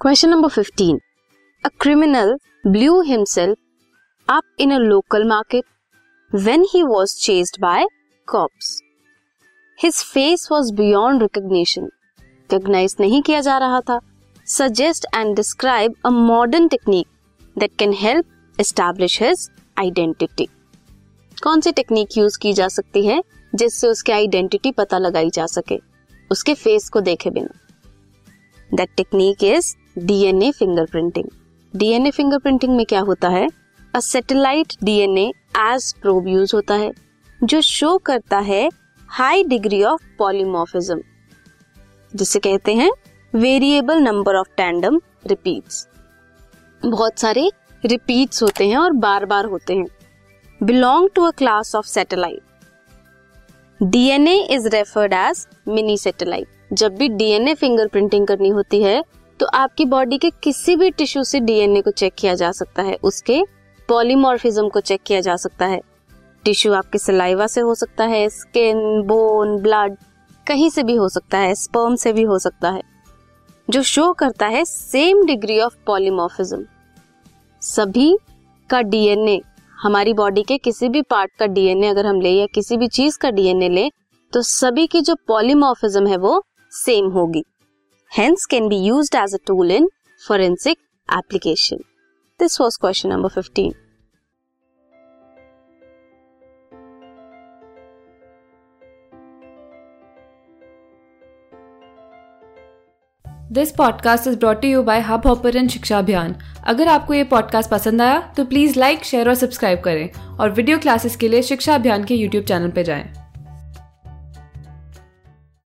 Question number fifteen a criminal blew himself up in a local market when he was chased by cops his face was beyond recognition recognise नहीं किया जा रहा था. Suggest and describe a modern technique that can help establish his identity कौन सी technique use की जा सकती है जिससे उसकी आइडेंटिटी पता लगाई जा सके? उसके फेस को देखे बिना. That technique is DNA fingerprinting DNA fingerprinting में क्या होता है? A satellite DNA as probe use होता है, जो शो करता है हाई डिग्री ऑफ़ पॉलीमॉर्फिज्म जिसे कहते हैं variable number of tandem repeats बहुत सारे रिपीट्स होते हैं और बार बार होते हैं. Belong to a class of satellite DNA is referred as mini satellite जब भी डीएनए फिंगरप्रिंटिंग करनी होती है तो आपकी बॉडी के किसी भी टिश्यू से डीएनए को चेक किया जा सकता है। उसके पॉलीमॉर्फिज्म को चेक किया जा सकता है। टिश्यू आपके सलाइवा से हो सकता है, स्किन, बोन, ब्लड, कहीं से भी हो सकता है, स्पर्म से भी हो सकता है, जो शो करता है सेम डिग्री ऑफ़ पॉलीमॉर्फिज्म। सभी का डीएनए, हमारी बॉडी के किसी भी पार्ट का डीएनए अगर हम ले या किसी भी चीज़ का डीएनए ले तो सभी की जो पॉलीमॉर्फिज्म है वो सेम होगी hence can be used as a tool in forensic application. This was question number 15. This podcast is brought you by Hubhopper शिक्षा अभियान अगर आपको ये पॉडकास्ट पसंद आया तो प्लीज़ लाइक शेयर और सब्सक्राइब करें और वीडियो क्लासेस के लिए शिक्षा अभियान के यूट्यूब चैनल पर जाएँ।